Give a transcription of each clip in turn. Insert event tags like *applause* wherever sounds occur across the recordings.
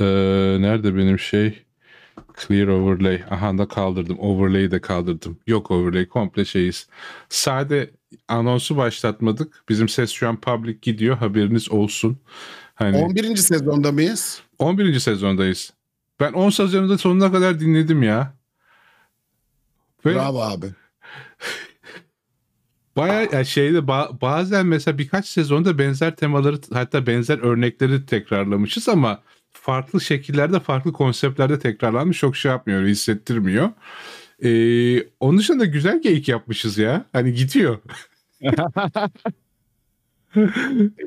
Ee, nerede benim şey? Clear overlay. Aha da kaldırdım. Overlay'i de kaldırdım. Yok overlay. Komple şeyiz. Sade anonsu başlatmadık. Bizim ses şu an public gidiyor. Haberiniz olsun. Hani 11. sezonda mıyız? 11. sezondayız. Ben 10 sezonda sonuna kadar dinledim ya. Ve Bravo abi. *laughs* Baya yani şeyde ba- bazen mesela birkaç sezonda benzer temaları hatta benzer örnekleri tekrarlamışız ama farklı şekillerde farklı konseptlerde tekrarlanmış çok şey yapmıyor hissettirmiyor. Ee, onun dışında güzel geyik yapmışız ya. Hani gidiyor. *laughs*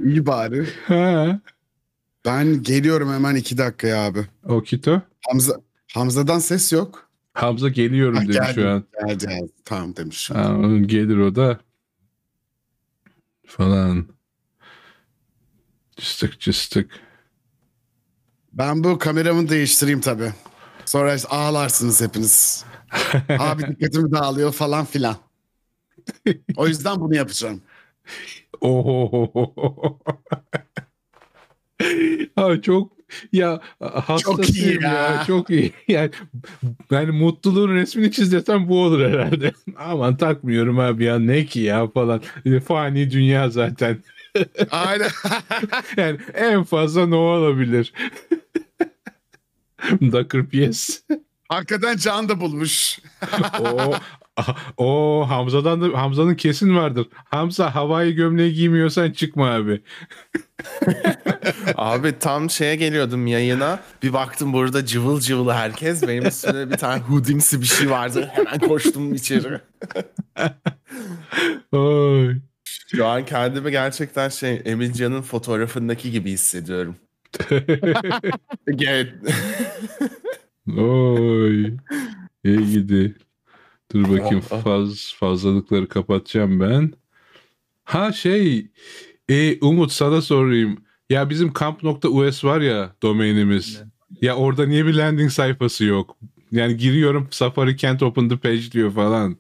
İyi bari. Ha. Ben geliyorum hemen iki dakikaya abi. Okito. Hamza Hamza'dan ses yok. Hamza geliyorum ha, demiş şu an. Geldi, tamam demiş. Ha, gelir o da. Falan. Cıstık cıstık. Ben bu kameramı değiştireyim tabii. Sonra işte ağlarsınız hepiniz. *laughs* Abi dikkatimi dağılıyor falan filan. O yüzden bunu yapacağım. Oho. Abi çok ya çok iyi ya. ya. Çok iyi. Yani yani mutluluğun resmini çiz desem bu olur herhalde. Aman takmıyorum abi ya ne ki ya falan. Fani dünya zaten. Aynen. *laughs* yani en fazla ne olabilir? *laughs* Ducker Piyes. Hakikaten can da bulmuş. *laughs* o, o Hamza'dan da Hamza'nın kesin vardır. Hamza havai gömleği giymiyorsan çıkma abi. *laughs* abi tam şeye geliyordum yayına. Bir baktım burada cıvıl cıvıl herkes. Benim üstümde bir tane hoodimsi bir şey vardı. Hemen koştum içeri. Oy. Şu an kendimi gerçekten şey Emircan'ın fotoğrafındaki gibi hissediyorum. Gel. Oy. İyi gidi. Dur bakayım ah, faz fazlalıkları kapatacağım ben. Ha şey e, Umut sana sorayım. Ya bizim camp.us var ya domainimiz. Ya orada niye bir landing sayfası yok? Yani giriyorum Safari can't open the page diyor falan.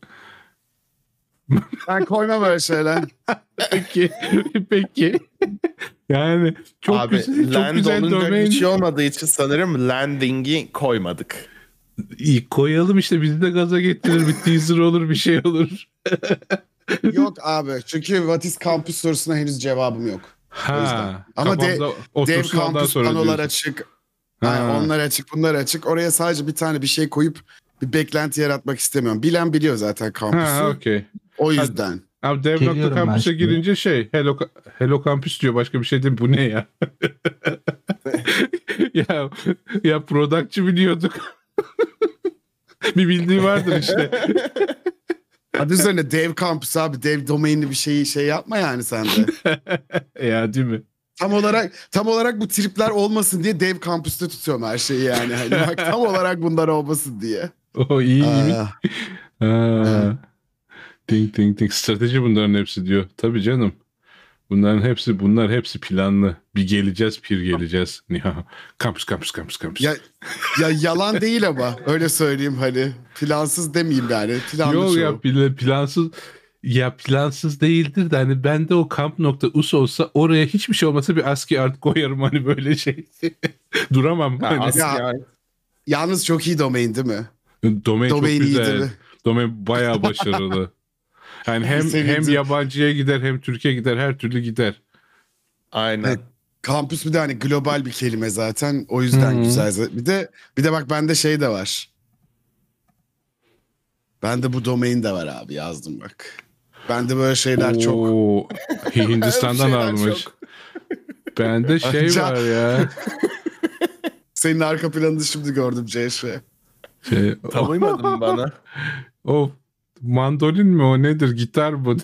Ben koymam öyle şeyler. *laughs* peki. Peki. Yani çok Abi, güzel, çok güzel domain. Hiç şey olmadığı için sanırım landing'i koymadık. İyi koyalım işte bizi de gaza getirir bir teaser olur bir şey olur. *laughs* yok abi çünkü What is Campus sorusuna henüz cevabım yok. Ha, Ama de, Dev Campus panolar açık. Yani onlar açık bunlar açık. Oraya sadece bir tane bir şey koyup bir beklenti yaratmak istemiyorum. Bilen biliyor zaten kampüsü. Ha, okay. O yüzden. Abi dev.campus'a girince şey Hello, Hello Campus diyor başka bir şey değil bu ne ya? *laughs* ya ya productçı biliyorduk. *laughs* bir bildiği vardır işte. *laughs* Adı üzerine dev kampüs abi. Dev domainli bir şeyi şey yapma yani sen de. ya değil mi? Tam olarak tam olarak bu tripler olmasın diye dev kampüste tutuyorum her şeyi yani. Hani bak, tam olarak bunlar olmasın diye. O iyi iyi. Aa. Ding ding ding strateji bunların hepsi diyor. Tabii canım. Bunların hepsi bunlar hepsi planlı. Bir geleceğiz, pir geleceğiz. Ya, kampüs kampüs kampüs kampüs. Ya, ya yalan değil ama öyle söyleyeyim hani. Plansız demeyeyim yani. Planlı Yok show. ya plansız ya plansız değildir de hani bende o kamp nokta us olsa oraya hiçbir şey olmasa bir aski art koyarım hani böyle şey. *laughs* Duramam. Ha, hani. ya, yalnız çok iyi domain değil mi? Domain, domain çok güzel. Domain bayağı başarılı. Yani hem hem yabancıya gider hem Türkiye gider her türlü gider. Aynen. Evet, kampüs bir de hani global bir kelime zaten. O yüzden Hı-hı. güzel. Bir de bir de bak bende şey de var. Bende bu domain de var abi yazdım bak. Bende böyle şeyler Oo, çok. *laughs* Hindistan'dan almış. Çok. Bende şey var ya. *laughs* Senin arka planını şimdi gördüm CŞ. Şey, Tam uymadın bana. *laughs* Of Mandolin mi o nedir? Gitar bu.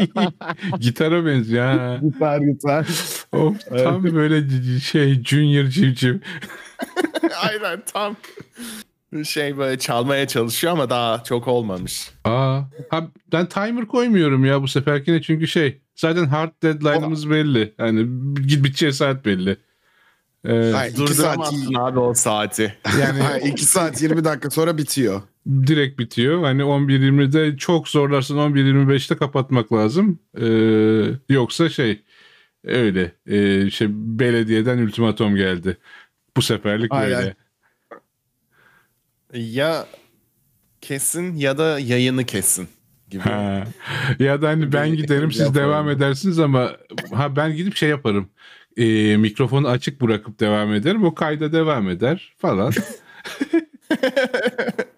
*laughs* Gitara benziyor ha. Gitar gitar. Of, tam böyle şey junior civciv. *laughs* Aynen tam şey böyle çalmaya çalışıyor ama daha çok olmamış. Aa, ha, ben timer koymuyorum ya bu seferkine çünkü şey zaten hard deadline'ımız belli. Yani git biteceği saat belli. Ee, Hayır, Durduramazsın saat... abi o saati. Yani 2 saat 20 dakika sonra bitiyor direkt bitiyor. Hani 11.20'de çok zorlarsın 11.25'te kapatmak lazım. Ee, yoksa şey öyle e, şey belediyeden ultimatom geldi. Bu seferlik Aynen. böyle. Ya kesin ya da yayını kesin gibi. Ha. Ya da hani ben giderim siz devam edersiniz ama ha ben gidip şey yaparım. Ee, mikrofonu açık bırakıp devam ederim. O kayda devam eder falan. *laughs*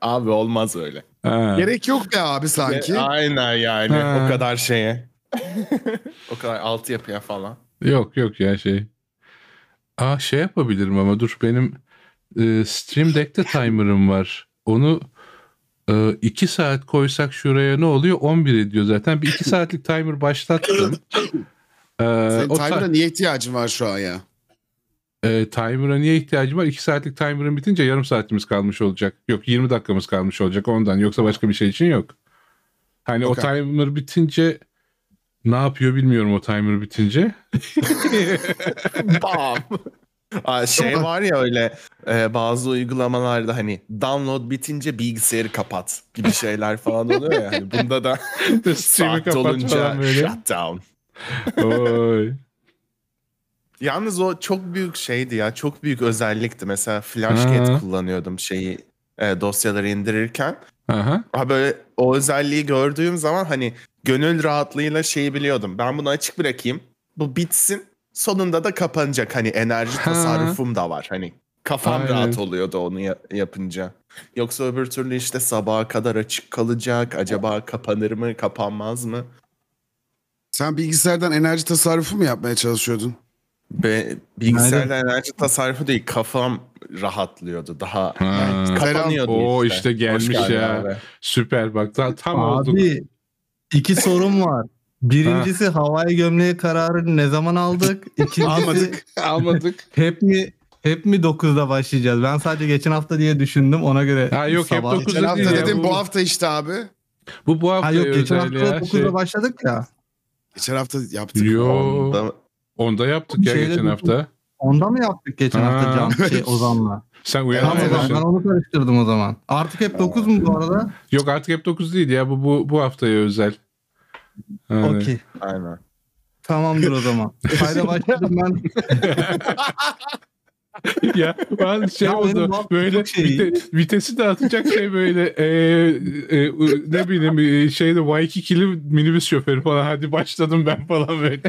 Abi olmaz öyle. Ha. Gerek yok be abi sanki. E, Aynen yani Ha. o kadar şeye. *laughs* o kadar altı yapıya falan. Yok yok ya şey. Aa şey yapabilirim ama dur benim e, Stream Deck'te timer'ım var. Onu 2 saat koysak şuraya ne oluyor? 11 ediyor zaten. Bir 2 saatlik timer başlattım. Ee, *laughs* Senin o ta- timer'a niye ihtiyacın var şu an ya? E, timer'a niye ihtiyacım var? 2 saatlik timer'ın bitince yarım saatimiz kalmış olacak. Yok 20 dakikamız kalmış olacak ondan. Yoksa başka bir şey için yok. Hani o Okey. timer bitince ne yapıyor bilmiyorum o timer bitince. *laughs* Bam. Şey var ya öyle e, bazı uygulamalarda hani download bitince bilgisayarı kapat gibi şeyler falan oluyor ya. Hani bunda da *laughs* saat olunca shutdown. Oy. Yalnız o çok büyük şeydi ya. Çok büyük özellikti. Mesela FlashCat Ha. kullanıyordum şeyi e, dosyaları indirirken. Aha. Ha böyle o özelliği gördüğüm zaman hani gönül rahatlığıyla şeyi biliyordum. Ben bunu açık bırakayım. Bu bitsin. Sonunda da kapanacak. Hani enerji Ha. tasarrufum da var. Hani kafam Aynen. rahat oluyordu onu ya- yapınca. Yoksa öbür türlü işte sabaha kadar açık kalacak. Acaba kapanır mı, kapanmaz mı? Sen bilgisayardan enerji tasarrufu mu yapmaya çalışıyordun? Be, bilgisayarda enerji tasarrufu değil, kafam rahatlıyordu. Daha Ha. kapanıyordu Oo, işte. işte gelmiş ya. abi. Süper bak ta- tam olduk. Abi iki sorum var. Birincisi havai gömleği kararını ne zaman aldık? *laughs* İkincisi Almadık. Almadık. hep mi hep mi 9'da başlayacağız? Ben sadece geçen hafta diye düşündüm ona göre. Ha, yok, hep sabah- 9'da Geçen hafta değil dedim bu- bu hafta işte abi. Bu bu hafta Ha yok geçen hafta ya. 9'da Şey, başladık ya. Geçen hafta yaptık. yo, Onda- onda yaptık ya geçen dokuz- hafta. Onda mı yaptık geçen Ha. hafta Can şey Ozan'la? *laughs* Sen Tamam o zaman ben onu karıştırdım o zaman. Artık hep 9 mu bu arada? Yok artık hep 9 değil ya bu bu, bu haftaya özel. Hani. Okey. Aynen. Tamamdır o zaman. *laughs* Kayda başladım ben. *laughs* ya ben şey Ya oldu böyle şey- vite- vitesi dağıtacak şey böyle e, e, ne bileyim e, şeyde Waikiki'li minibüs şoförü falan hadi başladım ben falan böyle.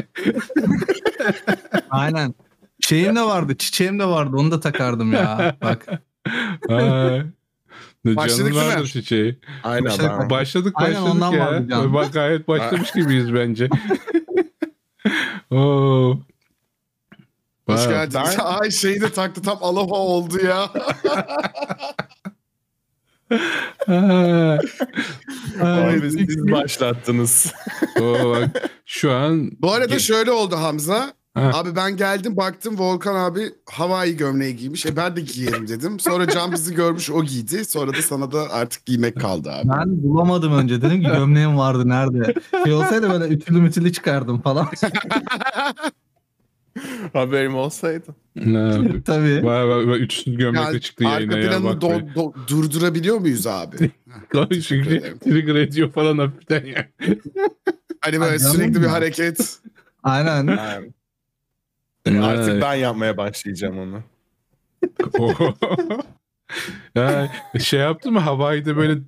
Aynen. Şeyim de vardı, çiçeğim de vardı. Onu da takardım ya. Bak. Ha. Başladık mi? vardır çiçeği. Aynen. Başladık. ben- Başladık Aynen, başladık ondan ya. vardı Can. Bak gayet başlamış gibiyiz bence. *laughs* Oo. Hoş Vay. geldin. Ben- Ay şeyi de taktı tam aloha oldu ya. *laughs* Abi siz başlattınız. Oo, bak, şu an Bu arada şöyle oldu Hamza. Ha. Abi ben geldim baktım Volkan abi havai gömleği giymiş. E ben de giyerim dedim. Sonra Can bizi görmüş o giydi. Sonra da sana da artık giymek kaldı abi. Ben bulamadım önce. Dedim ki gömleğim vardı nerede? Şey olsaydı böyle ütülü mütülü çıkardım falan. *laughs* Haberim olsaydı. ne? *laughs* Tabii. Vay vay vay üçlü gömlekle Yani çıktı yayına arka ya bak. do- do- durdurabiliyor muyuz abi? Çünkü *laughs* trigger ediyor falan hafiften ya. Hani böyle Ay, canım sürekli bir hareket. Aynen. Yani Evet. artık ben yapmaya başlayacağım onu. Oo. *laughs* ya, şey yaptın mı Hawaii'de böyle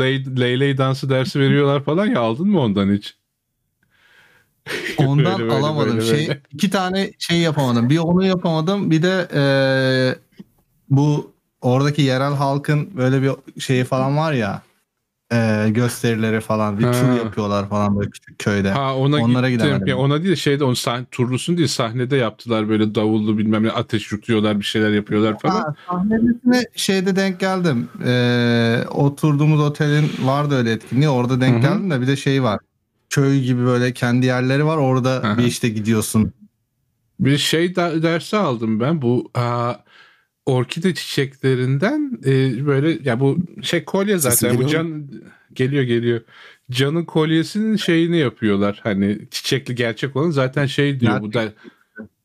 ley, leyley dansı dersi veriyorlar falan ya aldın mı ondan hiç? *laughs* Ondan Böyle, böyle, alamadım. böyle, şey böyle. iki tane şey yapamadım. Bir onu yapamadım. Bir de eee, bu oradaki yerel halkın böyle bir şeyi falan var ya. Eee, gösterileri falan. Bir Ha. tur yapıyorlar falan böyle küçük köyde. Ha ona Onlara gittim. gidemedim. Ya ona değil de şeyde onu sahne, turlusunu değil sahnede yaptılar böyle davullu bilmem ne ateş yutuyorlar bir şeyler yapıyorlar falan. Ha, şeyde denk geldim. Eee, oturduğumuz otelin vardı öyle etkinliği. Orada denk Hı hı. geldim de bir de şey var. Köy gibi böyle kendi yerleri var. Orada Hı hı. bir işte gidiyorsun. Bir şey da- dersi aldım ben bu aa, orkide çiçeklerinden e, böyle ya bu şey kolye zaten bu can geliyor geliyor. Can'ın kolyesinin şeyini yapıyorlar. Hani çiçekli gerçek olan zaten şey diyor bu da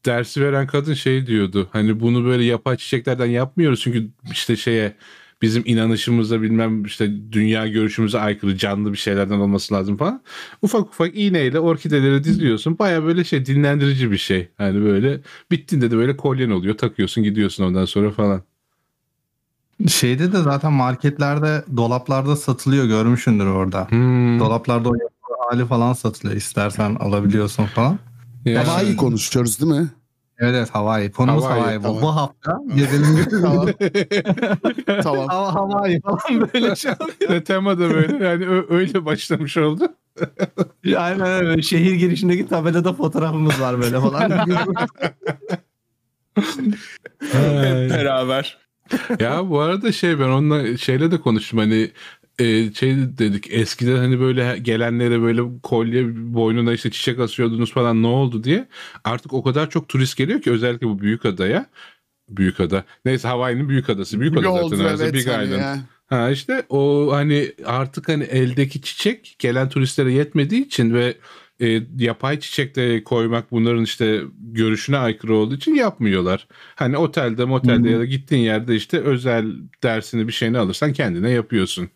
dersi veren kadın şey diyordu. Hani bunu böyle yapay çiçeklerden yapmıyoruz çünkü işte şeye bizim inanışımıza bilmem işte dünya görüşümüze aykırı canlı bir şeylerden olması lazım falan. Ufak ufak iğneyle orkideleri diziyorsun. Baya böyle şey dinlendirici bir şey. Hani böyle bittiğinde de böyle kolyen oluyor takıyorsun gidiyorsun ondan sonra falan. Şeyde de zaten marketlerde dolaplarda satılıyor görmüşsündür orada. Hmm. Dolaplarda o hali falan satılıyor. İstersen alabiliyorsun falan. Yani- Hawaii konuşuyoruz değil mi? Evet evet Hawaii. Konumuz Hawaii, Hawaii. Bu, tamam. bu hafta gezelim *laughs* tamam. *laughs* tamam. Hava Hawaii falan böyle *laughs* şey Ve tema da böyle yani öyle başlamış oldu. Aynen öyle. Şehir girişindeki tabelada fotoğrafımız var böyle falan. Beraber. ya bu arada şey ben onunla şeyle de konuştum hani e, şey dedik eskiden hani böyle gelenlere böyle kolye boynuna işte çiçek asıyordunuz falan ne oldu diye. Artık o kadar çok turist geliyor ki özellikle bu büyük adaya. Büyük ada. Neyse Hawaii'nin büyük adası. Büyük ada oldu zaten. orası, evet. Big hani Island. ya. Ha işte o hani artık hani eldeki çiçek gelen turistlere yetmediği için ve e, yapay çiçek de koymak bunların işte görüşüne aykırı olduğu için yapmıyorlar. Hani otelde motelde Hı. ya da gittiğin yerde işte özel dersini bir şeyini alırsan kendine yapıyorsun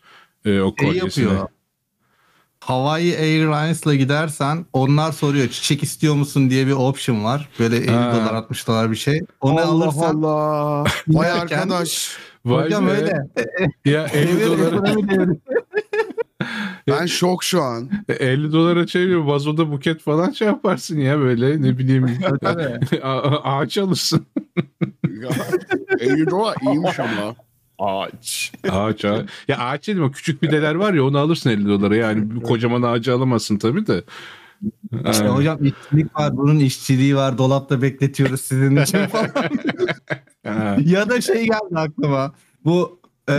e, o şey kolyesini. yapıyor. Hawaii Airlines'la gidersen onlar soruyor çiçek istiyor musun diye bir option var. Böyle 50 Ha. dolar 60 dolar bir şey. Onu Allah alırsan Allah. *laughs* Vay arkadaş. Vay hocam be. öyle. Ya 50 Devir, dolara, ekonomi devri. Ben şok şu an. *laughs* 50 dolara çeviriyor vazoda buket falan şey yaparsın ya böyle ne bileyim *laughs* ağaç alırsın. 50 dolar iyiymiş ama. Ağaç. Ağaç ağaç. *laughs* Ya ağaç dedim o küçük bideler var ya onu alırsın 50 dolara yani bir kocaman ağacı alamazsın tabii de. İşte Ha. hocam işçilik var, bunun işçiliği var, dolapta bekletiyoruz sizin için *laughs* falan. Ya da şey geldi aklıma. Bu e,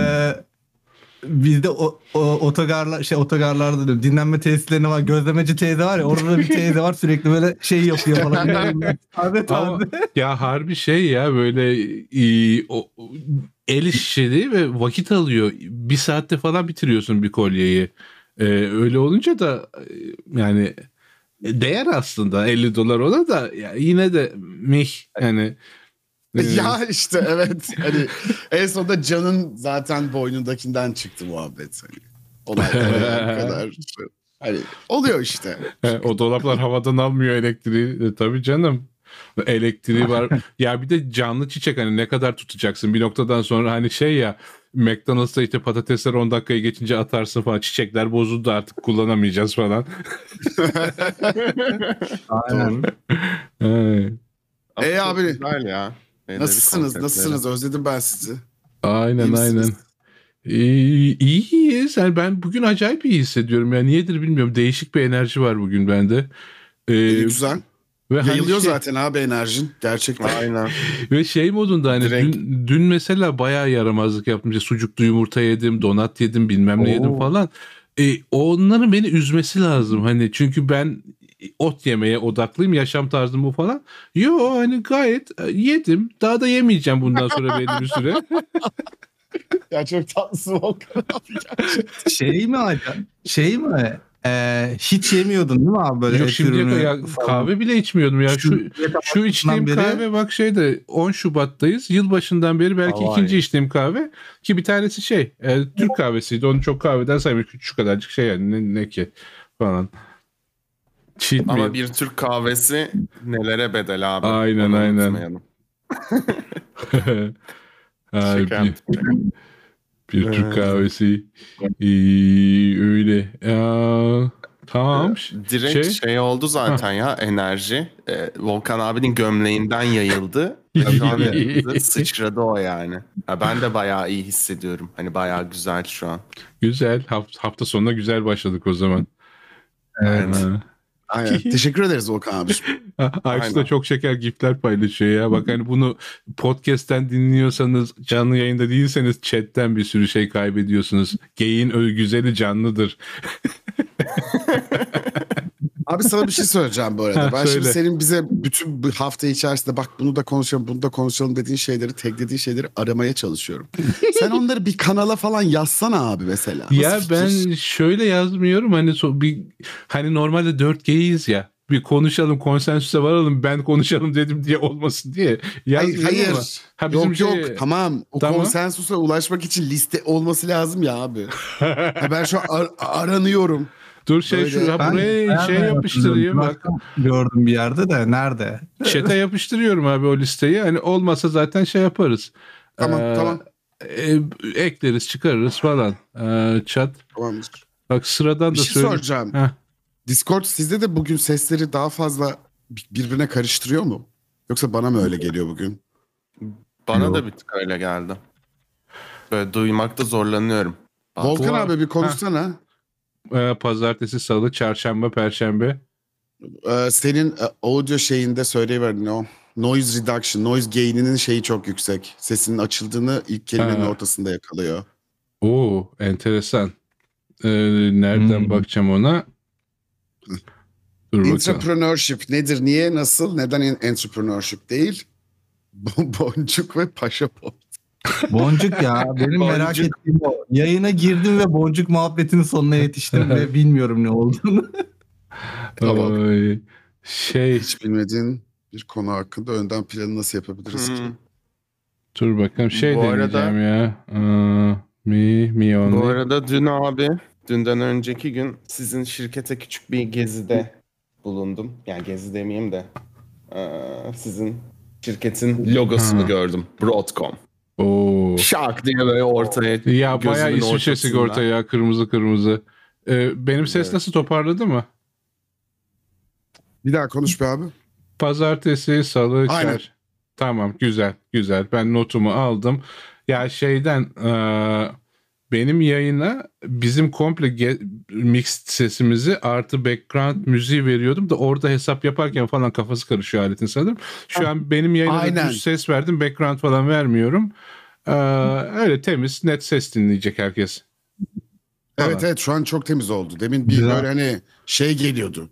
bizde o, o otogarlar şey otogarlarda diyorum dinlenme tesislerine var gözlemeci teyze var ya orada da bir teyze var sürekli böyle şey yapıyor falan. *laughs* Ama tabii. ya harbi şey ya böyle o, o- el işleri ve vakit alıyor. Bir saatte falan bitiriyorsun bir kolyeyi. E, öyle olunca da e, yani değer aslında 50 dolar ona da ya yine de mih yani e, ya işte evet. Hani en sonunda Can'ın zaten boynundakinden çıktı muhabbet. Hani. Bu *laughs* kadar. Hani oluyor işte. *laughs* O dolaplar havadan almıyor elektriği. E, tabii canım. Elektriği var. *laughs* ya bir de canlı çiçek hani ne kadar tutacaksın bir noktadan sonra hani şey ya McDonald's'ta işte patatesler 10 dakikaya geçince atarsın falan çiçekler bozuldu artık kullanamayacağız falan. *laughs* Aynen. He. E Çok abi, Güzel ya. Şeyleri, Nasılsınız? Nasılsınız? Özledim ben sizi. Aynen İyi aynen. misiniz? İyi, iyiyiz. Yani ben bugün acayip iyi hissediyorum. Yani niyedir bilmiyorum. Değişik bir enerji var bugün bende. Ee, İyi, güzel. Ve hani Yayılıyor şey- zaten abi enerjin. Gerçekten. Aynen. *laughs* Ve şey modunda hani Direkt. dün, dün mesela bayağı yaramazlık yaptım. İşte sucuklu yumurta yedim, donat yedim, bilmem ne Oo. yedim falan. E, onların beni üzmesi lazım. Hani çünkü ben ot yemeye odaklıyım. Yaşam tarzım bu falan. Yo hani gayet e, yedim. Daha da yemeyeceğim bundan sonra belli bir süre. *laughs* Ya çok tatlısın Volkan *laughs* abi. Şey mi acaba? Şey mi? Ee, hiç yemiyordun değil mi abi böyle Yok kadar ya, kahve bile içmiyordum ya. Şu şu içtiğim beri- kahve bak şeyde 10 Şubat'tayız. Yılbaşından beri belki Vay. ikinci içtiğim kahve ki bir tanesi şey e, Türk kahvesiydi. Onu çok kahveden saymıyorum. Şu kadarcık şey yani ne, ne ki falan. Cheat Ama meal. bir Türk kahvesi nelere bedel abi. Aynen, Onu aynen. unutmayalım. *laughs* *laughs* Ha, bir, bir Türk kahvesi Ee, öyle. Ya, tamam. Direkt Şey- şey, oldu zaten ya enerji. Ee, Volkan abinin gömleğinden yayıldı. *laughs* Hepimize *laughs* sıçradı o yani. Ha, ben de bayağı iyi hissediyorum. Hani bayağı güzel şu an. Güzel. Hafta, hafta sonuna güzel başladık o zaman. Evet. Ha. Aynen. *laughs* Teşekkür ederiz Volkan abi. *laughs* Aysu da çok şeker gifler paylaşıyor ya. Bak hani bunu podcast'ten dinliyorsanız, canlı yayında değilseniz chatten bir sürü şey kaybediyorsunuz. Geyin güzeli canlıdır. *laughs* Abi sana bir şey söyleyeceğim bu arada. Ben şimdi senin bize bütün bu hafta içerisinde bak bunu da konuşalım, bunu da konuşalım dediğin şeyleri, tek dediğin şeyleri aramaya çalışıyorum. *laughs* Sen onları bir kanala falan yazsana abi mesela. Nasıl ya fikir? ben şöyle yazmıyorum hani so- bir hani normalde 4G'yiz ya. bir konuşalım konsensüse varalım ben konuşalım dedim diye olmasın diye Hayır, yazmıyorum hayır. ama. Ha, bizim yok yok şey- tamam. O Tamam. konsensusa ulaşmak için liste olması lazım ya abi. *laughs* Ha, ben şu an ar- aranıyorum. Dur şey Böyle- şu ha, buraya ben şey yapıştırayım bak. Gördüm bir yerde de nerede? Chat'e *laughs* yapıştırıyorum abi o listeyi. Hani olmasa zaten şey yaparız. Tamam Ee, tamam. e, ekleriz çıkarırız falan. Ee, chat. Tamamdır. Bak sıradan Bir da şey soracağım. Heh. Discord sizde de bugün sesleri daha fazla bi- birbirine karıştırıyor mu? Yoksa bana mı öyle geliyor bugün? Bana Yok. da bir tık öyle geldi. Böyle duymakta zorlanıyorum. Volkan abi bir konuşsana. Ee, pazartesi, salı, çarşamba, perşembe. Ee, senin e, audio şeyinde söyleyiverdin o. Noise reduction, noise gain'inin şeyi çok yüksek. Sesinin açıldığını ilk kelimenin Ha. ortasında yakalıyor. Oo, enteresan. Ee, nereden Hmm. bakacağım ona? Dur bakalım. Entrepreneurship nedir, niye, nasıl, neden en- entrepreneurship değil? Bo- *laughs* Boncuk ve pasaport. Boncuk ya benim merak Boncuk. ettiğim o. Yayına girdim ve boncuk muhabbetinin sonuna yetiştim ve *laughs* bilmiyorum ne olduğunu. Tamam. Oy. Şey, Hiç bilmediğin bir konu hakkında önden planı nasıl yapabiliriz ki? hmm. dur bakalım. Şey Bu arada- deneyeceğim ya. Aa, me, me only. Bu arada dün abi, dünden önceki gün sizin şirkete küçük bir gezide bulundum. Yani gezi demeyeyim de sizin şirketin logosunu Ha. gördüm. Broadcom. Oo. Şak diye böyle ortaya Ya bayağı İsviçre sigorta ya kırmızı kırmızı. Ee, benim ses Evet. nasıl toparladı mı? Bir daha konuş be abi. Pazartesi, salı, Aynen. çar. Tamam güzel güzel. Ben notumu aldım. Ya şeyden eee, benim yayına bizim komple ge- mixed sesimizi artı background müziği veriyordum da orada hesap yaparken falan kafası karışıyor aletin sanırım. Şu an benim yayına düz ses verdim background falan vermiyorum. Eee, öyle temiz net ses dinleyecek herkes. Evet Falan. evet şu an çok temiz oldu. Demin bir Güzel. böyle hani şey geliyordu.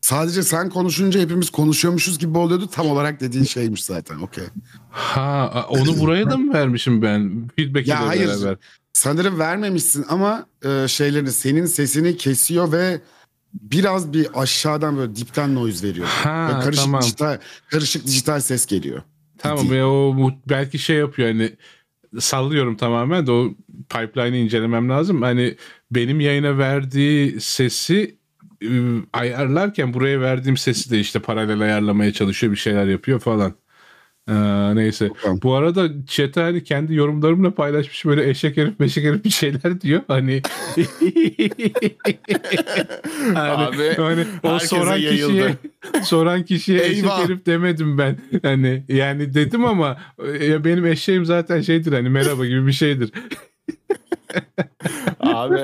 Sadece sen konuşunca hepimiz konuşuyormuşuz gibi oluyordu. Tam olarak dediğin şeymiş zaten. Okey. Ha onu buraya da mı vermişim ben? Feedback Ya hayır. beraber. Sanırım vermemişsin ama e, şeylerini senin sesini kesiyor ve biraz bir aşağıdan böyle dipten noise veriyor. Ha karışık tamam. dijital karışık dijital ses geliyor. Tamam ya o belki şey yapıyor hani sallıyorum tamamen de o pipeline'ı incelemem lazım. Hani benim yayına verdiği sesi ıı, ayarlarken buraya verdiğim sesi de işte paralel ayarlamaya çalışıyor bir şeyler yapıyor falan. Ee, neyse. Tamam. Bu arada chat'e hani kendi yorumlarımla paylaşmış böyle eşek herif meşek herif bir şeyler *laughs* diyor. Hani, *laughs* hani, Abi, hani o soran yayıldı. kişiye soran kişiye *laughs* Eyvah. eşek herif demedim ben. Hani yani dedim ama ya benim eşeğim zaten şeydir hani merhaba gibi bir şeydir. Abi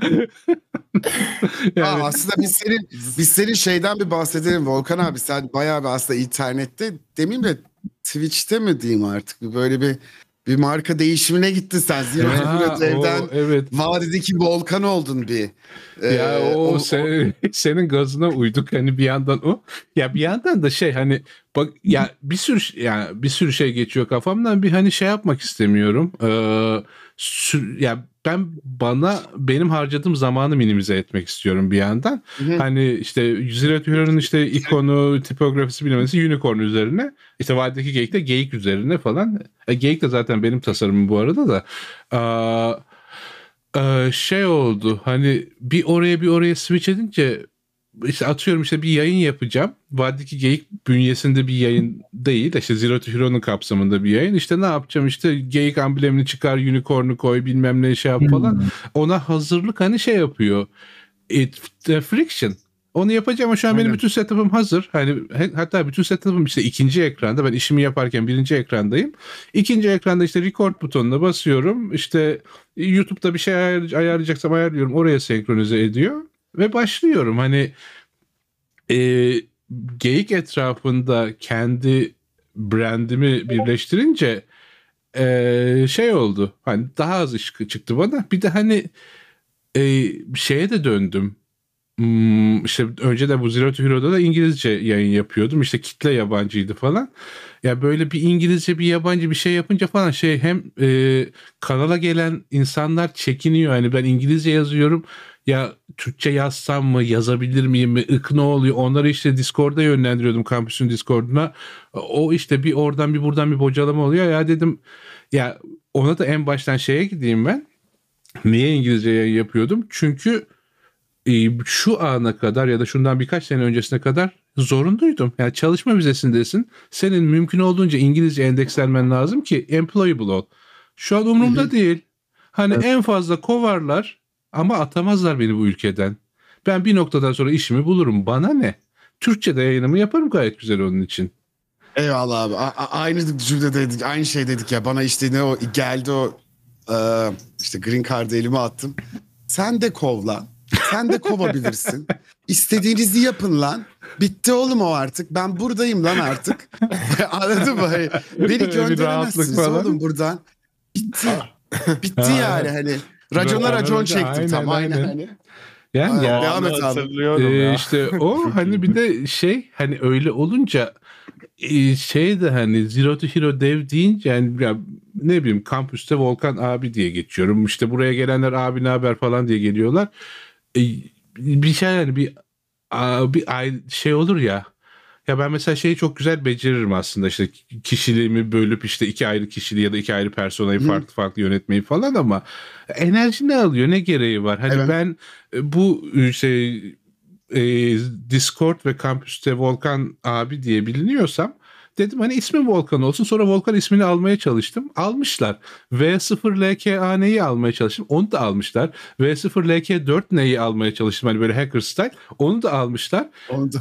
*laughs* Yani Aa, aslında biz senin biz senin şeyden bir bahsedelim Volkan abi. Sen bayağı bir aslında internette demeyeyim de Twitch'te mi diyeyim artık böyle bir bir marka değişimine gittin sen. Zero Ha, evden o, evet. vadideki Volkan oldun bir. Ya Ee, o, se- *laughs* senin gazına uyduk hani bir yandan o. Ya bir yandan da şey hani bak ya bir sürü ya bir sürü şey geçiyor kafamdan bir hani şey yapmak istemiyorum. Ee, sü- ya ben bana benim harcadığım zamanı minimize etmek istiyorum bir yandan. Hı hı. Hani işte Hero'nun işte ikonu, tipografisi bilmemesi unicorn üzerine. işte vadideki geyik de geyik üzerine falan. E, geyik de zaten benim tasarımım bu arada da. Aa, şey oldu hani bir oraya bir oraya switch edince işte atıyorum işte bir yayın yapacağım. Vadideki Geyik bünyesinde bir yayın değil. işte Zero to Hero'nun kapsamında bir yayın. İşte ne yapacağım işte Geyik amblemini çıkar, unicorn'u koy bilmem ne şey yap falan. Ona hazırlık hani şey yapıyor. It, the friction. Onu yapacağım ama şu an benim Aynen. bütün setup'ım hazır. Hani hatta bütün setup'ım işte ikinci ekranda. Ben işimi yaparken birinci ekrandayım. İkinci ekranda işte record butonuna basıyorum. İşte YouTube'da bir şey ayar, ayarlayacaksam ayarlıyorum. Oraya senkronize ediyor. Ve başlıyorum. Hani e, geyik etrafında kendi brandimi birleştirince e, şey oldu. Hani daha az iş çıktı bana. Bir de hani e, şeye de döndüm. hmm, işte önce de bu Zero to Hero'da da İngilizce yayın yapıyordum. İşte kitle yabancıydı falan. Ya böyle bir İngilizce bir yabancı bir şey yapınca falan şey hem e, kanala gelen insanlar çekiniyor. Hani ben İngilizce yazıyorum ya Türkçe yazsam mı yazabilir miyim mi ık ne oluyor onları işte Discord'a yönlendiriyordum kampüsün Discord'una o işte bir oradan bir buradan bir bocalama oluyor ya dedim ya ona da en baştan şeye gideyim ben niye İngilizce yapıyordum çünkü e, şu ana kadar ya da şundan birkaç sene öncesine kadar zorunluydum. Yani çalışma vizesindesin. Senin mümkün olduğunca İngilizce endekslenmen lazım ki employable ol. Şu an umurumda değil. Hani Evet. en fazla kovarlar ama atamazlar beni bu ülkeden. Ben bir noktadan sonra işimi bulurum. Bana ne? Türkçe'de yayınımı yaparım gayet güzel onun için. Eyvallah abi. A- aynı cümle dedik. Aynı şey dedik ya. Bana işte ne o geldi o e, işte green card'ı elime attım. Sen de kov lan. Sen de kovabilirsin. *laughs* İstediğinizi yapın lan. Bitti oğlum o artık. Ben buradayım lan artık. *laughs* Anladın mı? Hani Beni *laughs* gönderemezsiniz oğlum buradan. Bitti. Bitti yani hani. Racona racon çektim tam aynen aynen. hani. Yani ya, Devam et abi. Ee, ya. işte o hani bir de şey hani öyle olunca e, şey de hani Zero to Hero dev deyince yani ya ne bileyim kampüste Volkan abi diye geçiyorum. İşte buraya gelenler abi ne haber falan diye geliyorlar. E, bir şey yani bir bir ay- şey olur ya. Ya ben mesela şeyi çok güzel beceririm aslında işte kişiliğimi bölüp işte iki ayrı kişiliği ya da iki ayrı personayı farklı farklı yönetmeyi falan ama enerji ne alıyor ne gereği var? Hani Evet. ben e, bu e, şey e, Discord ve kampüste Volkan abi diye biliniyorsam dedim hani ismim Volkan olsun. Sonra Volkan ismini almaya çalıştım. Almışlar. V0LKAN'yi almaya çalıştım. Onu da almışlar. V0LK4 neyi almaya çalıştım. Hani böyle hacker style. Onu da almışlar. Onu da-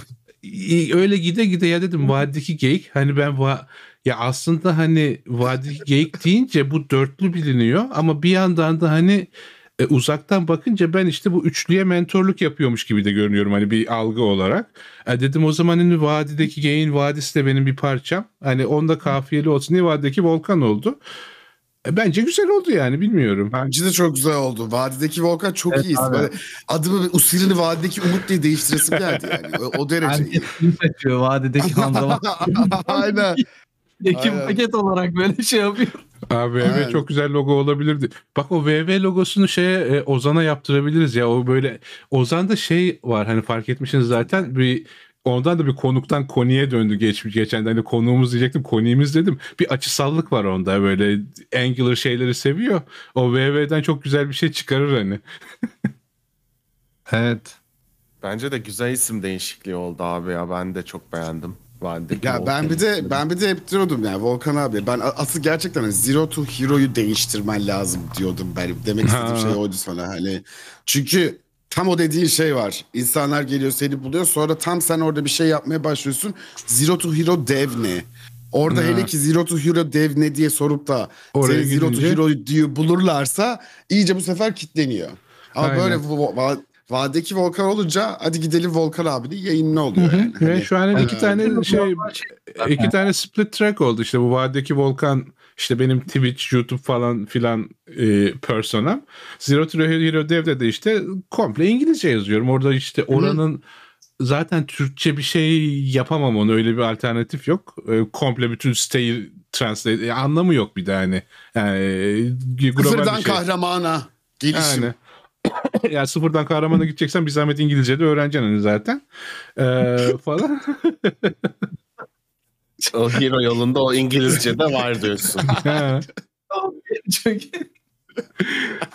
öyle gide gide ya dedim vadideki geyik hani ben va ya aslında hani vadideki geyik deyince bu dörtlü biliniyor ama bir yandan da hani e, uzaktan bakınca ben işte bu üçlüye mentorluk yapıyormuş gibi de görünüyorum hani bir algı olarak. E, dedim o zaman hani vadideki geyin vadisi de benim bir parçam. Hani onda kafiyeli olsun diye vadideki volkan oldu. E, bence güzel oldu yani bilmiyorum. Bence de çok güzel oldu. Vadideki Volkan çok Evet iyi. Böyle adımı Usirini Vadideki Umut diye değiştiresim *laughs* geldi yani. O, o derece iyi. Herkes kim saçıyor vadideki Hamza. *laughs* Aynen. Ekim Aynen. paket olarak böyle şey yapıyor. Abi VV Aynen. çok güzel logo olabilirdi. Bak o VV logosunu şeye e, Ozan'a yaptırabiliriz ya. O böyle Ozan'da şey var hani fark etmişsiniz zaten bir ondan da bir konuktan koniye döndü geçmiş geçen de hani konuğumuz diyecektim koniğimiz dedim. Bir açısallık var onda böyle angular şeyleri seviyor. O VV'den çok güzel bir şey çıkarır hani. *laughs* Evet. Bence de güzel isim değişikliği oldu abi ya. Ben de çok beğendim. Vadideki Ya ben bir de ben bir de hep diyordum yani Volkan abi ben asıl gerçekten hani Zero to Hero'yu değiştirmen lazım diyordum ben. Demek istediğim şey oydu sana hani. Çünkü tam o dediğin şey var. İnsanlar geliyor seni buluyor sonra tam sen orada bir şey yapmaya başlıyorsun. Zero to Hero dev ne? Orada hele ki Zero to Hero dev ne diye sorup da Oraya seni Zero to gidince- Hero diye bulurlarsa iyice bu sefer kitleniyor. Ama Aynen. böyle bu- va- vadideki Volkan olunca hadi gidelim Volkan abinin yayınına oluyor yani. Ve Hani- şu an iki Ee, tane şey iki tane split track oldu işte bu vadideki Volkan işte benim Twitch, YouTube falan filan e, personam. Zero to Hero Dev'de de işte komple İngilizce yazıyorum. Orada işte oranın zaten Türkçe bir şey yapamam onu öyle bir alternatif yok. E, komple bütün siteyi translate e, anlamı yok bir de hani. Yani, e, Sıfırdan şey. kahramana gelişim. Yani. *coughs* yani sıfırdan kahramana gideceksen bir zahmet İngilizce de öğreneceksin hani zaten. Ee, falan. *laughs* O hero yolunda o İngilizce de var diyorsun. *laughs*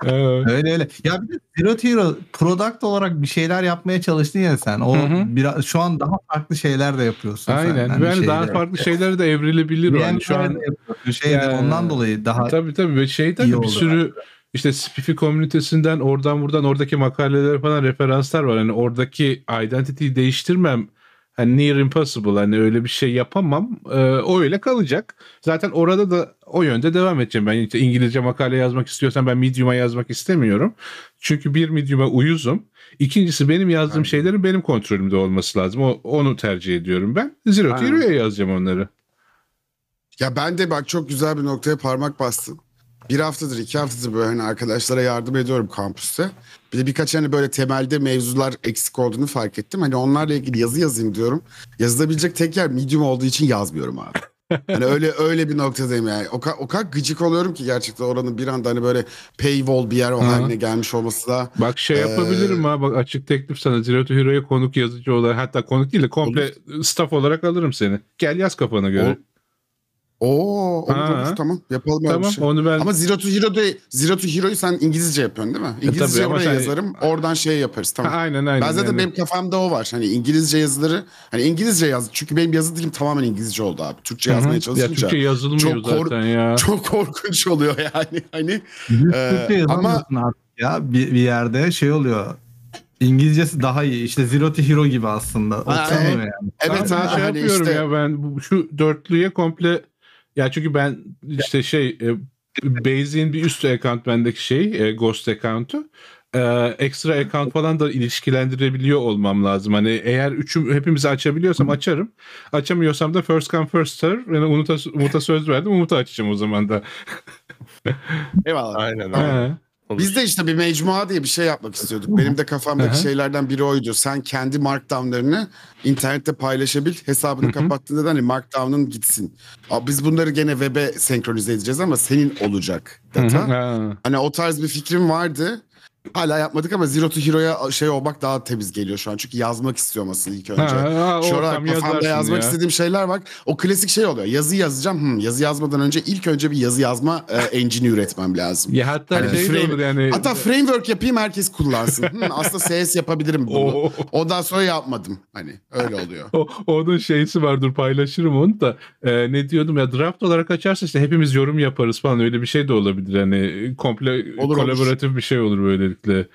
Evet. Öyle öyle. Ya bir de Zero Hero product olarak bir şeyler yapmaya çalıştın ya sen. O Hı hı. biraz şu an daha farklı şeyler de yapıyorsun sen. Aynen. Hani Yani daha farklı şeylere de evrilebilir o. Hani şu an de yapıyorsun. Şey ondan dolayı daha tabii tabii ve şeyden de bir sürü işte Spiffy komünitesinden oradan buradan oradaki makaleler falan referanslar var. Hani oradaki identity'yi değiştirmem hani near impossible hani öyle bir şey yapamam. Ee, o öyle kalacak. Zaten orada da o yönde devam edeceğim. Ben işte İngilizce makale yazmak istiyorsam ben Medium'a yazmak istemiyorum. Çünkü bir Medium'a uyuzum. İkincisi benim yazdığım Aynen. şeylerin benim kontrolümde olması lazım. O, onu tercih ediyorum ben. Zero. Hero'ya yazacağım onları. Ya ben de bak çok güzel bir noktaya parmak bastın. Bir haftadır iki haftadır böyle hani arkadaşlara yardım ediyorum kampüste. Bir de birkaç hani böyle temelde mevzular eksik olduğunu fark ettim. Hani onlarla ilgili yazı yazayım diyorum. Yazılabilecek tek yer medium olduğu için yazmıyorum abi. *laughs* Hani öyle öyle bir noktadayım yani. O, o kadar gıcık oluyorum ki gerçekten oranın bir anda hani böyle paywall bir yer o haline gelmiş olması da. Bak şey Ee, yapabilirim ha bak açık teklif sana Zero to Hero'ya konuk yazıcı olarak hatta konuk değil de komple staff olarak alırım seni. Gel yaz kafana göre. Oo, Ha. olur, tamam yapalım öyle bir tamam şey. onu ben Ama Zero to Hero'da Zero to Hero'yu sen İngilizce yapıyorsun değil mi? İngilizce E, tabii ama oraya sen- yazarım. Oradan şey yaparız Ha, tamam. aynen aynen. Ben zaten yani. benim kafamda o var. Hani İngilizce yazıları hani İngilizce yaz. Çünkü benim yazı dilim tamamen İngilizce oldu abi. Türkçe yazmaya Ya çalışınca Türkçe yazılmıyor çok kor- zaten ya. çok korkunç oluyor yani. Hani Ee, Türkçe yazamıyorsun artık ya bir, bir yerde şey oluyor. İngilizcesi daha iyi. İşte Zero to Hero gibi aslında. O Ha, evet. yani. evet ben ha, şey hani yapıyorum işte ya ben bu- şu dörtlüye komple ya çünkü ben işte şey e, Base'in bir üstü account bendeki şey e, Ghost account'u e, ekstra account falan da ilişkilendirebiliyor olmam lazım. Hani eğer üçüm hepimizi açabiliyorsam açarım. Açamıyorsam da first come first serve. Yani Umut'a, Umut'a söz verdim. Umut'a açacağım o zaman da. eyvallah. Aynen Tamam. Olur. Biz de işte bir mecmua diye bir şey yapmak istiyorduk. Benim de kafamdaki şeylerden biri oydu. Sen kendi markdownlarını internette paylaşabil. Hesabını kapattığında da hani markdown'un gitsin. Abi biz bunları gene web'e senkronize edeceğiz ama senin olacak data. Ha. Hani o tarz bir fikrim vardı. Hala yapmadık ama Zero to Hero'ya şey olmak daha temiz geliyor şu an. Çünkü yazmak istiyorum aslında ilk önce. Ha, ha, Şu an kafamda yazmak ya. istediğim şeyler var. O klasik şey oluyor. Yazı yazacağım. Hmm, yazı yazmadan önce ilk önce bir yazı yazma e, engine üretmem lazım. Ya hatta Hani şey frame- olur yani. Hatta framework yapayım herkes kullansın. Hmm, aslında CS yapabilirim bunu. O- Ondan sonra yapmadım. Hani öyle oluyor. O, onun şeysi var dur paylaşırım onu da. Ee, ne diyordum ya draft olarak açarsa işte hepimiz yorum yaparız falan öyle bir şey de olabilir. Hani komple Olur, kolaboratif bir şey olur böylelikle.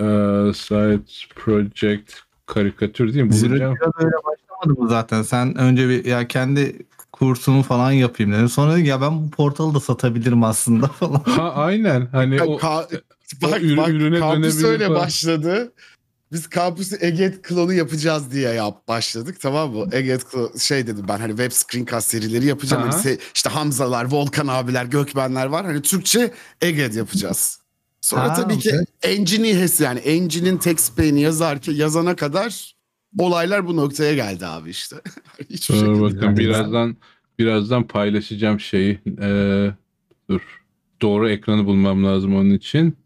Ee, side project karikatür değil mi? Bulacağım. Öyle başlamadı mı zaten? Sen önce bir ya kendi kursumu falan yapayım dedim. Sonra dedim ya ben bu portalı da satabilirim aslında *laughs* falan. Ha aynen hani o Ka- o bak ürü- bak ürüne kampüs öyle falan. başladı. Biz kampüsü Eget klonu yapacağız diye yap başladık tamam mı? Eget klo- şey dedim ben hani web screencast serileri yapacağım. Hani Aha. se- işte Hamzalar, Volkan abiler, Gökbenler var. Hani Türkçe Eget yapacağız. Sonra Ha, tabii ki engine'i hes yani engine'in text pay'ini yazarken yazana kadar olaylar bu noktaya geldi abi işte. *laughs* Hiçbir Dur şekilde. bakın birazdan birazdan paylaşacağım şeyi. Ee, dur. Doğru ekranı bulmam lazım onun için.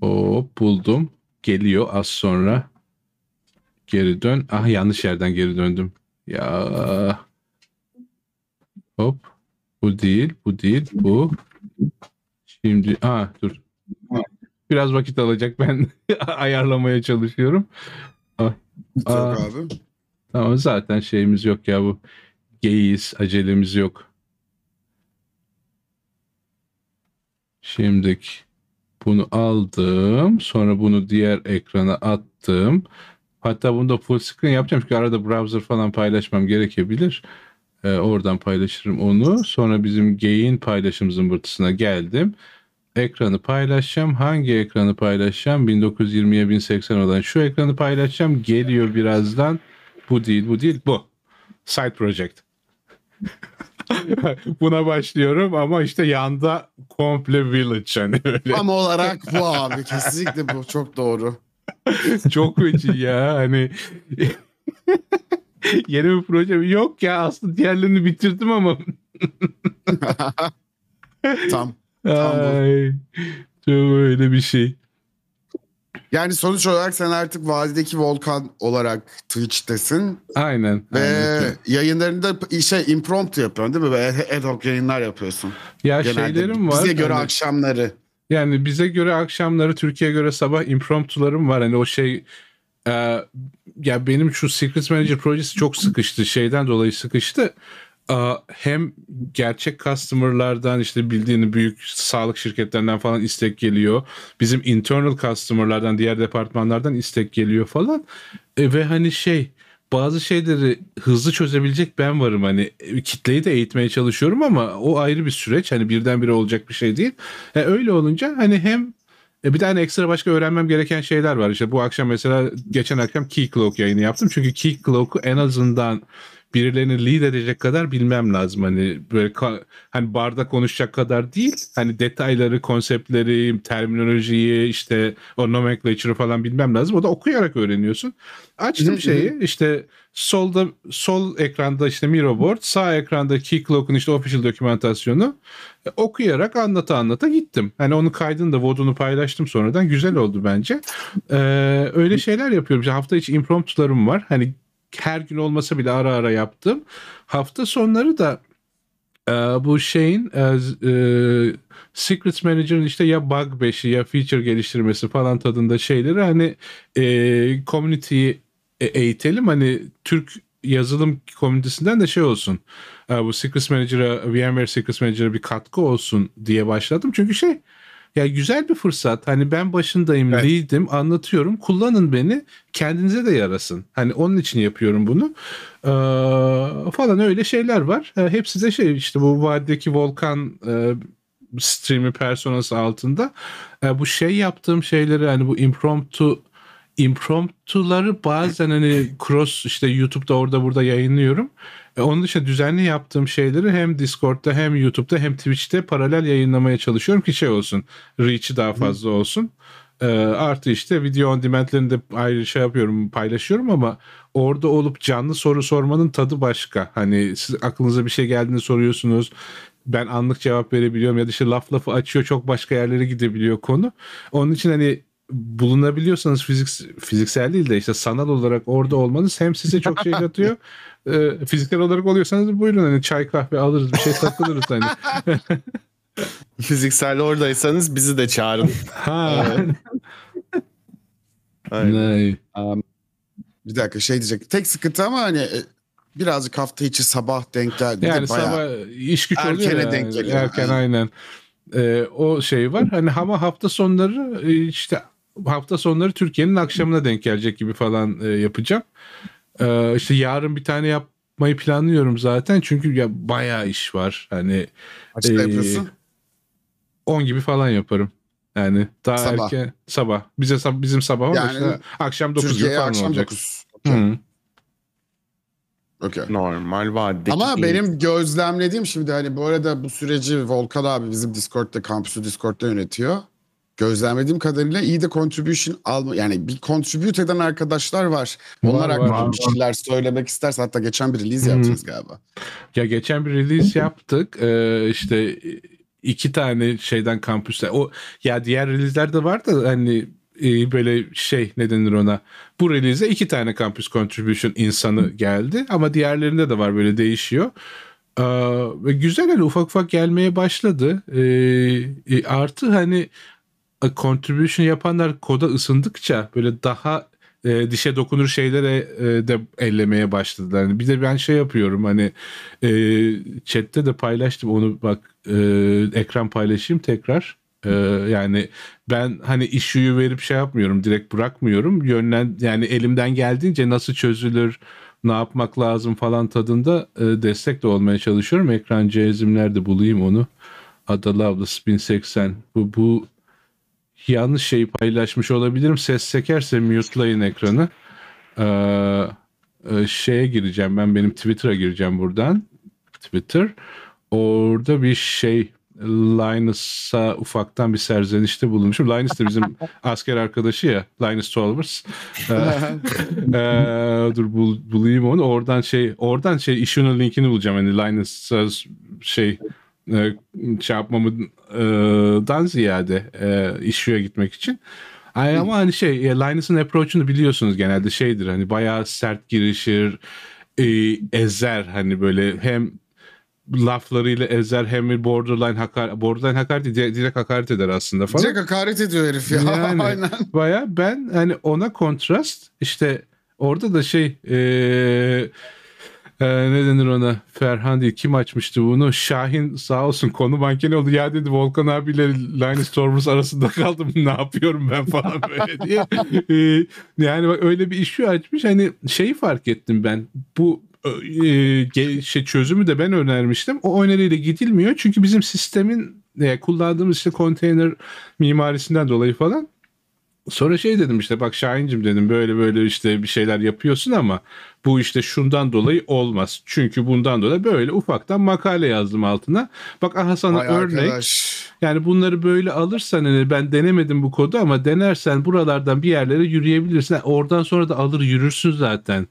Hop buldum. Geliyor az sonra. Geri dön. Ah yanlış yerden geri döndüm. Ya. Hop. Bu değil, bu değil, bu. Şimdi ah dur. Biraz vakit alacak ben *laughs* ayarlamaya çalışıyorum. Yok Aa. abi. Ama zaten şeyimiz yok ya bu. Geyiz, acelemiz yok. Şimdiki bunu aldım. Sonra bunu diğer ekrana attım. Hatta bunu da full screen yapacağım çünkü arada browser falan paylaşmam gerekebilir. Ee, oradan paylaşırım onu. Sonra bizim gain paylaşım zımbırtısına geldim. Ekranı paylaşacağım. Hangi ekranı paylaşacağım? 1920'ye 1080 olan şu ekranı paylaşacağım. Geliyor birazdan. Bu değil, bu değil, bu. Side project. *laughs* Buna başlıyorum ama işte yanda komple village hani öyle. Tam olarak bu abi. Kesinlikle bu. Çok doğru. *laughs* Çok feci ya hani *laughs* yeni bir proje yok ya aslında diğerlerini bitirdim ama Tam. Ay, çok öyle bir şey. Yani sonuç olarak sen artık vadideki Volkan olarak Twitch'tesin Aynen. ve aynen. yayınlarında şey impromptu yapıyorsun değil mi? Böyle ad hoc yayınlar yapıyorsun. Ya Genelde şeylerim var. bize göre hani- akşamları. Yani bize göre akşamları Türkiye'ye göre sabah impromptularım var. Hani o şey e, ya benim şu Secret Manager projesi çok sıkıştı. Şeyden dolayı sıkıştı. Hem gerçek customer'lardan işte bildiğini büyük sağlık şirketlerinden falan istek geliyor. Bizim internal customer'lardan diğer departmanlardan istek geliyor falan. E, ve hani şey bazı şeyleri hızlı çözebilecek ben varım hani e, kitleyi de eğitmeye çalışıyorum ama o ayrı bir süreç hani birdenbire olacak bir şey değil. E, öyle olunca hani hem e, bir tane ekstra başka öğrenmem gereken şeyler var. İşte bu akşam mesela geçen akşam Key Cloak yayını yaptım. Çünkü Key Cloak'u en azından birilerini lead edecek kadar bilmem lazım. Hani böyle hani barda konuşacak kadar değil. Hani detayları, konseptleri, terminolojiyi, işte o nomenclature'ı falan bilmem lazım. O da okuyarak öğreniyorsun. Açtım şeyi işte solda sol ekranda işte Miro board, sağ ekranda Keycloak'un işte official dokümantasyonu e, okuyarak anlata anlata gittim. Hani onun kaydını da vodunu paylaştım sonradan. Güzel oldu bence. Ee, öyle şeyler yapıyorum. İşte hafta içi impromptularım var. Hani her gün olmasa bile ara ara yaptım. Hafta sonları da e, bu şeyin e, e, Secrets Manager'ın işte ya bug 5'i ya feature geliştirmesi falan tadında şeyleri hani e, community'yi e, eğitelim. Hani Türk yazılım komünitesinden de şey olsun. E, bu Secrets Manager'a, VMware Secrets Manager'a bir katkı olsun diye başladım. Çünkü şey ya güzel bir fırsat. Hani ben başındayım, Evet. lead'im, anlatıyorum. Kullanın beni. Kendinize de yarasın. Hani onun için yapıyorum bunu. Ee, falan öyle şeyler var. Ee, hepsi de şey işte bu vadideki volkan e, stream'i personası altında. Ee, bu şey yaptığım şeyleri hani bu impromptu impromptuları bazen hani cross işte YouTube'da orada burada yayınlıyorum. E, onun dışında düzenli yaptığım şeyleri hem Discord'da hem YouTube'da hem Twitch'te paralel yayınlamaya çalışıyorum ki şey olsun. Reach'i daha fazla olsun. E, artı işte video on demand'lerini de ayrı şey yapıyorum paylaşıyorum ama orada olup canlı soru sormanın tadı başka. Hani siz aklınıza bir şey geldiğinde soruyorsunuz. Ben anlık cevap verebiliyorum ya da işte laf lafı açıyor çok başka yerlere gidebiliyor konu. Onun için hani bulunabiliyorsanız fizik, fiziksel değil de işte sanal olarak orada olmanız hem size çok şey katıyor. *laughs* e, fiziksel olarak oluyorsanız buyurun hani çay kahve alırız bir şey takılırız hani. *laughs* Fiziksel oradaysanız bizi de çağırın. *laughs* Ha. Aynen. ne? Bir dakika şey diyecek. Tek sıkıntı ama hani e, birazcık hafta içi sabah denk geldi. De Yani bayağı- sabah iş güç oluyor ya. denk geliyor. Erken aynen. Ee, o şey var. Hani ama hafta sonları e, işte hafta sonları Türkiye'nin akşamına denk gelecek gibi falan e, yapacağım. Ee, işte yarın bir tane yapmayı planlıyorum zaten. Çünkü ya bayağı iş var. Hani Kaçta Ee, yapıyorsun? 10 gibi falan yaparım. Yani daha Sabah. erken sabah. Bize sab- bizim sabah ama Yani işte akşam 9 gibi falan akşam olacak. 9. Hı. Okey. Normal vadideki Ama iyi. benim gözlemlediğim şimdi hani bu arada bu süreci Volkan abi bizim Discord'da kampüsü Discord'da yönetiyor. Gözlemlediğim kadarıyla iyi de contribution alma yani bir contribute eden arkadaşlar var. Onlar Var, hakkında var, bir şeyler söylemek isterse hatta geçen bir release Hı. yapacağız galiba. Ya geçen bir release yaptık. Ee, işte iki tane şeyden kampüste. O ya diğer release'ler de var da hani e, böyle şey ne denir ona. Bu release'e iki tane kampüs contribution insanı geldi ama diğerlerinde de var böyle değişiyor. Ee, ve güzel hani ufak ufak gelmeye başladı. Ee, e, artı hani contribution yapanlar koda ısındıkça böyle daha e, dişe dokunur şeylere e, de ellemeye başladılar. Yani bir de ben şey yapıyorum hani e, chatte de paylaştım onu bak e, ekran paylaşayım tekrar. E, yani ben hani issue'yu verip şey yapmıyorum direkt bırakmıyorum. Yönlen yani elimden geldiğince nasıl çözülür ne yapmak lazım falan tadında e, destek de olmaya çalışıyorum. Ekran cihazimlerde bulayım onu. Adalı ablası 1080. Bu, bu yanlış şeyi paylaşmış olabilirim. Ses sekerse mute'layın ekranı. Ee, e, şeye gireceğim ben benim Twitter'a gireceğim buradan. Twitter. Orada bir şey Linus'a ufaktan bir serzenişte bulunmuşum. Linus da bizim *laughs* asker arkadaşı ya. Linus Tolvers. *laughs* Ee, ee, dur bul, bulayım onu. Oradan şey oradan şey işinin linkini bulacağım. Hani Linus'a şey e, şey yapmamdan ziyade e, issue'ya gitmek için. Ay, ama hani şey e, Linus'ın approach'unu biliyorsunuz genelde şeydir hani bayağı sert girişir e, ezer hani böyle hem laflarıyla ezer hem borderline hakar borderline hakaret değil, direkt hakaret eder aslında falan. Direkt hakaret ediyor herif ya. Yani. *laughs* Aynen. Baya ben hani ona kontrast işte orada da şey eee eee, ne denir ona? Ferhan değil kim açmıştı bunu? Şahin sağ olsun konu mankeni oldu? Ya dedi Volkan abiyle Linus Torvalds arasında *laughs* kaldım. Ne yapıyorum ben falan böyle diye. Eee, yani bak öyle bir işi açmış. Hani şeyi fark ettim ben. Bu eee, ge- şey çözümü de ben önermiştim. O öneriyle gidilmiyor. Çünkü bizim sistemin e, kullandığımız işte konteyner mimarisinden dolayı falan Sonra şey dedim işte bak Şahin'cim dedim böyle böyle işte bir şeyler yapıyorsun ama bu işte şundan dolayı olmaz. Çünkü bundan dolayı böyle ufaktan makale yazdım altına. Bak aha sana Vay örnek. arkadaş. Yani bunları böyle alırsan hani ben denemedim bu kodu ama denersen buralardan bir yerlere yürüyebilirsin. Oradan sonra da alır yürürsün zaten.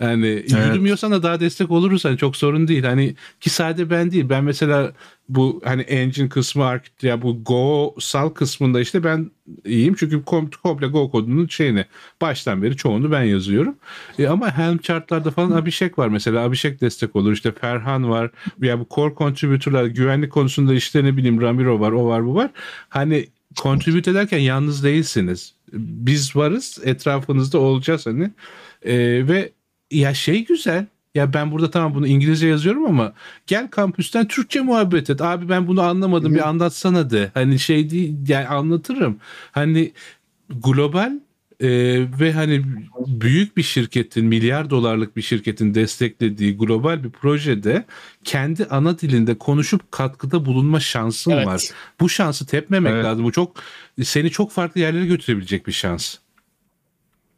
Yani yürümüyorsan da daha destek oluruz hani çok sorun değil. Hani ki sadece ben değil. Ben mesela bu hani engine kısmı ya bu Go sal kısmında işte ben iyiyim çünkü kom- komple Go kodunun şeyini baştan beri çoğunu ben yazıyorum. E ama Helm chartlarda falan Abhishek var mesela. Abhishek destek olur. İşte Ferhan var. Ya bu core contributor'lar güvenlik konusunda işte ne bileyim Ramiro var, o var, bu var. Hani contribute ederken yalnız değilsiniz. Biz varız, etrafınızda olacağız hani. E, ve ya şey güzel. Ya ben burada tamam bunu İngilizce yazıyorum ama gel kampüsten Türkçe muhabbet et. Abi ben bunu anlamadım bir anlatsana de. Hani şey değil yani anlatırım. Hani global e, ve hani büyük bir şirketin milyar dolarlık bir şirketin desteklediği global bir projede kendi ana dilinde konuşup katkıda bulunma şansın Evet. var. Bu şansı tepmemek Evet. lazım. Bu çok seni çok farklı yerlere götürebilecek bir şans.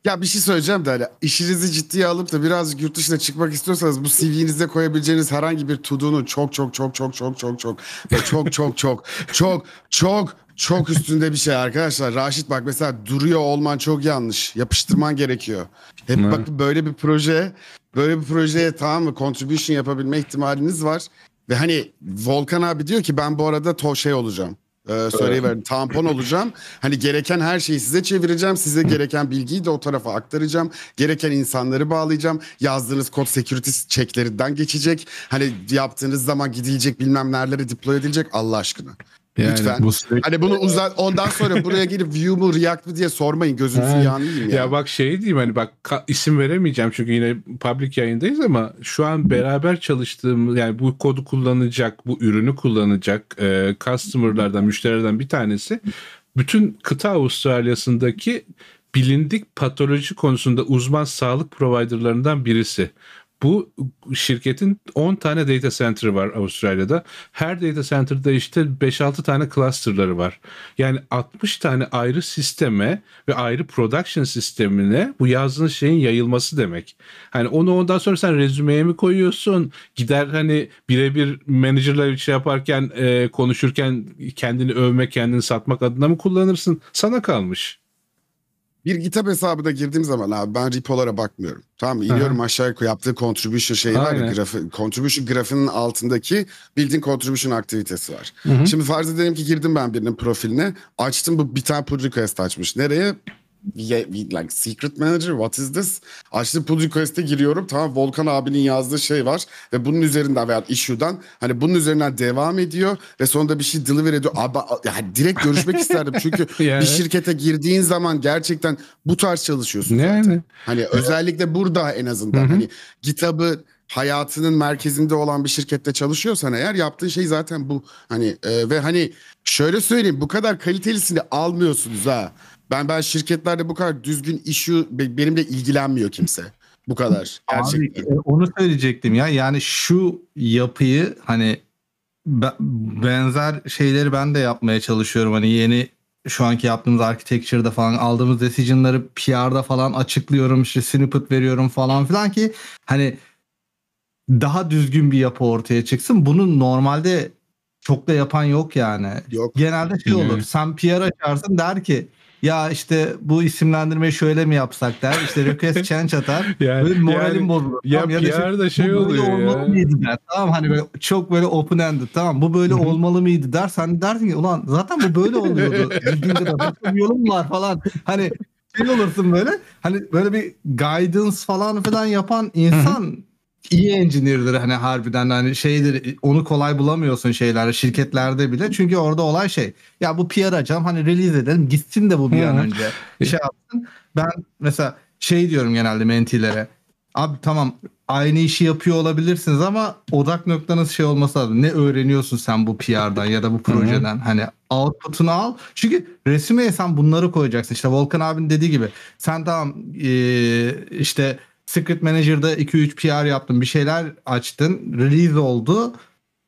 Ya bir şey söyleyeceğim de hani işinizi ciddiye alıp da birazcık yurt dışına çıkmak istiyorsanız bu CV'nizde koyabileceğiniz herhangi bir to-do'nun çok çok çok çok çok çok çok ve çok çok çok çok çok çok üstünde bir şey arkadaşlar. Raşit bak mesela duruyor olman çok yanlış. Yapıştırman gerekiyor. Hep Hı. bak böyle bir proje böyle bir projeye tamam mı contribution yapabilme ihtimaliniz var. Ve hani Volkan abi diyor ki ben bu arada to şey olacağım. Ee, söyleyiverin tampon olacağım. Hani gereken her şeyi size çevireceğim. Size gereken bilgiyi de o tarafa aktaracağım. Gereken insanları bağlayacağım. Yazdığınız kod security checklerinden geçecek. Hani yaptığınız zaman gidilecek bilmem nerelere deploy edilecek Allah aşkına. Yani Lütfen. Bu sürekli Hani bunu uzat ondan sonra *laughs* buraya gelip view mu react mı diye sormayın. Yağını yiyeyim ya. Ya bak şey diyeyim hani bak isim veremeyeceğim çünkü yine public yayındayız ama şu an beraber çalıştığımız yani bu kodu kullanacak, bu ürünü kullanacak e, customer'lardan, müşterilerden bir tanesi bütün kıta Avustralya'sındaki bilindik patoloji konusunda uzman sağlık providerlarından birisi. Bu şirketin 10 tane data center'ı var Avustralya'da. Her data center'da işte 5-6 tane cluster'ları var. Yani 60 tane ayrı sisteme ve ayrı production sistemine bu yazdığın şeyin yayılması demek. Hani onu ondan sonra sen rezümeye mi koyuyorsun? Gider hani birebir manager'la şey yaparken e, konuşurken kendini övmek, kendini satmak adına mı kullanırsın? Sana kalmış. Bir GitHub hesabına girdiğim zaman abi ben repolara bakmıyorum. Tamam mı? İniyorum aşağıya koy- yaptığı contribution şeyi var ya grafı, contribution grafının altındaki bildiğin contribution aktivitesi var. Şimdi farz edelim ki girdim ben birinin profiline. Açtım bu bir tane pull request açmış. Nereye? Like secret manager what is this? Açtım pull request'e giriyorum. Tamam Volkan abinin yazdığı şey var ve bunun üzerinden veya issue'dan hani bunun üzerinden devam ediyor ve sonunda bir şey deliver ediyor. Abi yani direkt görüşmek isterdim çünkü *laughs* Yani. bir şirkete girdiğin zaman gerçekten bu tarz çalışıyorsun zaten. Yani. Hani özellikle burada en azından hani GitHub'ı hayatının merkezinde olan bir şirkette çalışıyorsan eğer yaptığın şey zaten bu. Hani e, ve hani şöyle söyleyeyim bu kadar kalitelisini almıyorsunuz ha. Ben ben şirketlerde bu kadar düzgün işi benimle ilgilenmiyor kimse. Bu kadar *laughs* gerçekten. Abi, e, onu söyleyecektim ya. Yani şu yapıyı hani be- benzer şeyleri ben de yapmaya çalışıyorum. Hani yeni şu anki yaptığımız architecture'da falan aldığımız decision'ları PR'da falan açıklıyorum. işte snippet veriyorum falan filan ki hani daha düzgün bir yapı ortaya çıksın. Bunu normalde çok da yapan yok yani. Yok. Genelde şey olur. Sen PR açarsın der ki ya işte bu isimlendirmeyi şöyle mi yapsak der. İşte request *laughs* change atar. Yani- Böyle moralim yani- bozulur. Ya Tamam, da PR'da işte, şey bu böyle oluyor ya. olmalı mıydı der. Tamam hani böyle çok böyle open ended. Tamam bu böyle olmalı mıydı der. Sen dersin ki ulan zaten bu böyle oluyordu. *laughs* Bildiğinde de başka bir yolum var falan. Hani şey olursun böyle. Hani böyle bir guidance falan filan yapan insan iyi engineer'dir hani harbiden hani şeydir onu kolay bulamıyorsun şeylerde şirketlerde bile. Çünkü orada olay şey ya bu PR açalım hani release edelim gitsin de bu bir an önce şey yapsın. Ben mesela şey diyorum genelde mentilere abi tamam aynı işi yapıyor olabilirsiniz ama odak noktanız şey olması lazım. Ne öğreniyorsun sen bu PR'dan ya da bu projeden? Hani output'unu al. Çünkü resmeye sen bunları koyacaksın. İşte Volkan abinin dediği gibi sen tamam eee, işte Secret Manager'da 2-3 PR yaptın, bir şeyler açtın, release oldu.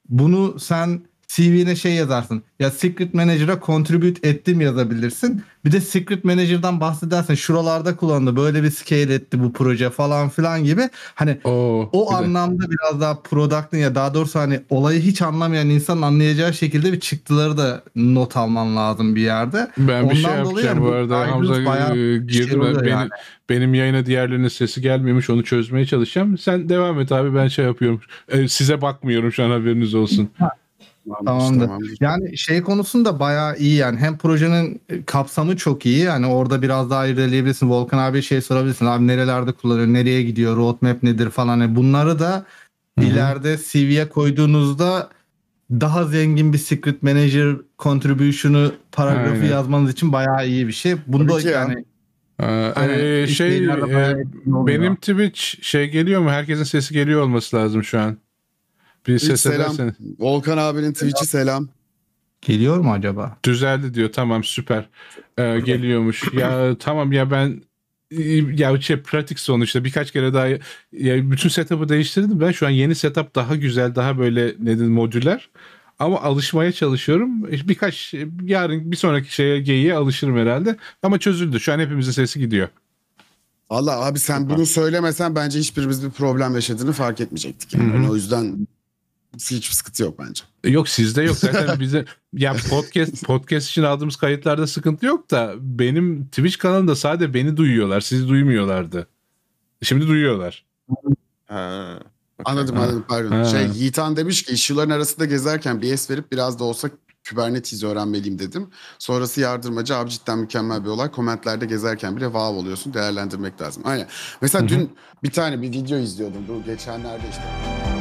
Bunu sen CV'ne şey yazarsın. Ya Secret Manager'a contribute ettim yazabilirsin. Bir de Secret Manager'dan bahsedersen şuralarda kullanıldı. Böyle bir scale etti bu proje falan filan gibi. Hani Oo, o güzel. anlamda biraz daha product'ın ya daha doğrusu hani olayı hiç anlamayan insanın anlayacağı şekilde bir çıktıları da not alman lazım bir yerde. Ben bir şey Ondan yapacağım yani bu arada. Hamza bir şey girdi. oluyor benim, yani. benim yayına diğerlerinin sesi gelmemiş. Onu çözmeye çalışacağım. Sen devam et abi. Ben şey yapıyorum. E, size bakmıyorum şu an haberiniz olsun. Tamamdır. Yani şey konusunda bayağı iyi yani hem projenin kapsamı çok iyi yani orada biraz daha ilerleyebilirsin. Volkan abi şey sorabilirsin abi nerelerde kullanıyor, nereye gidiyor, roadmap nedir falan. Yani bunları da Hı hı. ileride CV'ye koyduğunuzda daha zengin bir secret manager contribution'ı paragrafı Aynen. yazmanız için bayağı iyi bir şey. Bunda Tabii ki ya. yani Aa, Hani e, şey e, benim Twitch şey geliyor mu? Herkesin sesi geliyor olması lazım şu an. Bir ses selam. edersen. Volkan abinin Twitch'i selam. geliyor mu acaba? Düzeldi diyor. Tamam süper. Ee, geliyormuş. ya tamam ya ben ya şey pratik sonuçta birkaç kere daha ya bütün setup'ı değiştirdim. Ben şu an yeni setup daha güzel, daha böyle nedir modüler. Ama alışmaya çalışıyorum. Birkaç yarın bir sonraki şeye geyiğe alışırım herhalde. Ama çözüldü. Şu an hepimizin sesi gidiyor. Valla abi sen bunu söylemesen bence hiçbirimiz bir problem yaşadığını fark etmeyecektik. Yani. Hı hı. Yani o yüzden hiçbir sıkıntı yok bence. Yok sizde yok zaten *laughs* bize ya podcast podcast için aldığımız kayıtlarda sıkıntı yok da benim Twitch kanalında sadece beni duyuyorlar. Sizi duymuyorlardı. Şimdi duyuyorlar. Ha. Anladım anladım pardon. Ha. Şey Yiğitan demiş ki işçilerin arasında gezerken BS verip biraz da olsa Kubernetes öğrenmeliyim dedim. Sonrası yardırmacı abi cidden mükemmel bir olay. Komentlerde gezerken bile wow oluyorsun değerlendirmek lazım. Aynen. Mesela Hı hı. dün bir tane bir video izliyordum. Bu geçenlerde işte.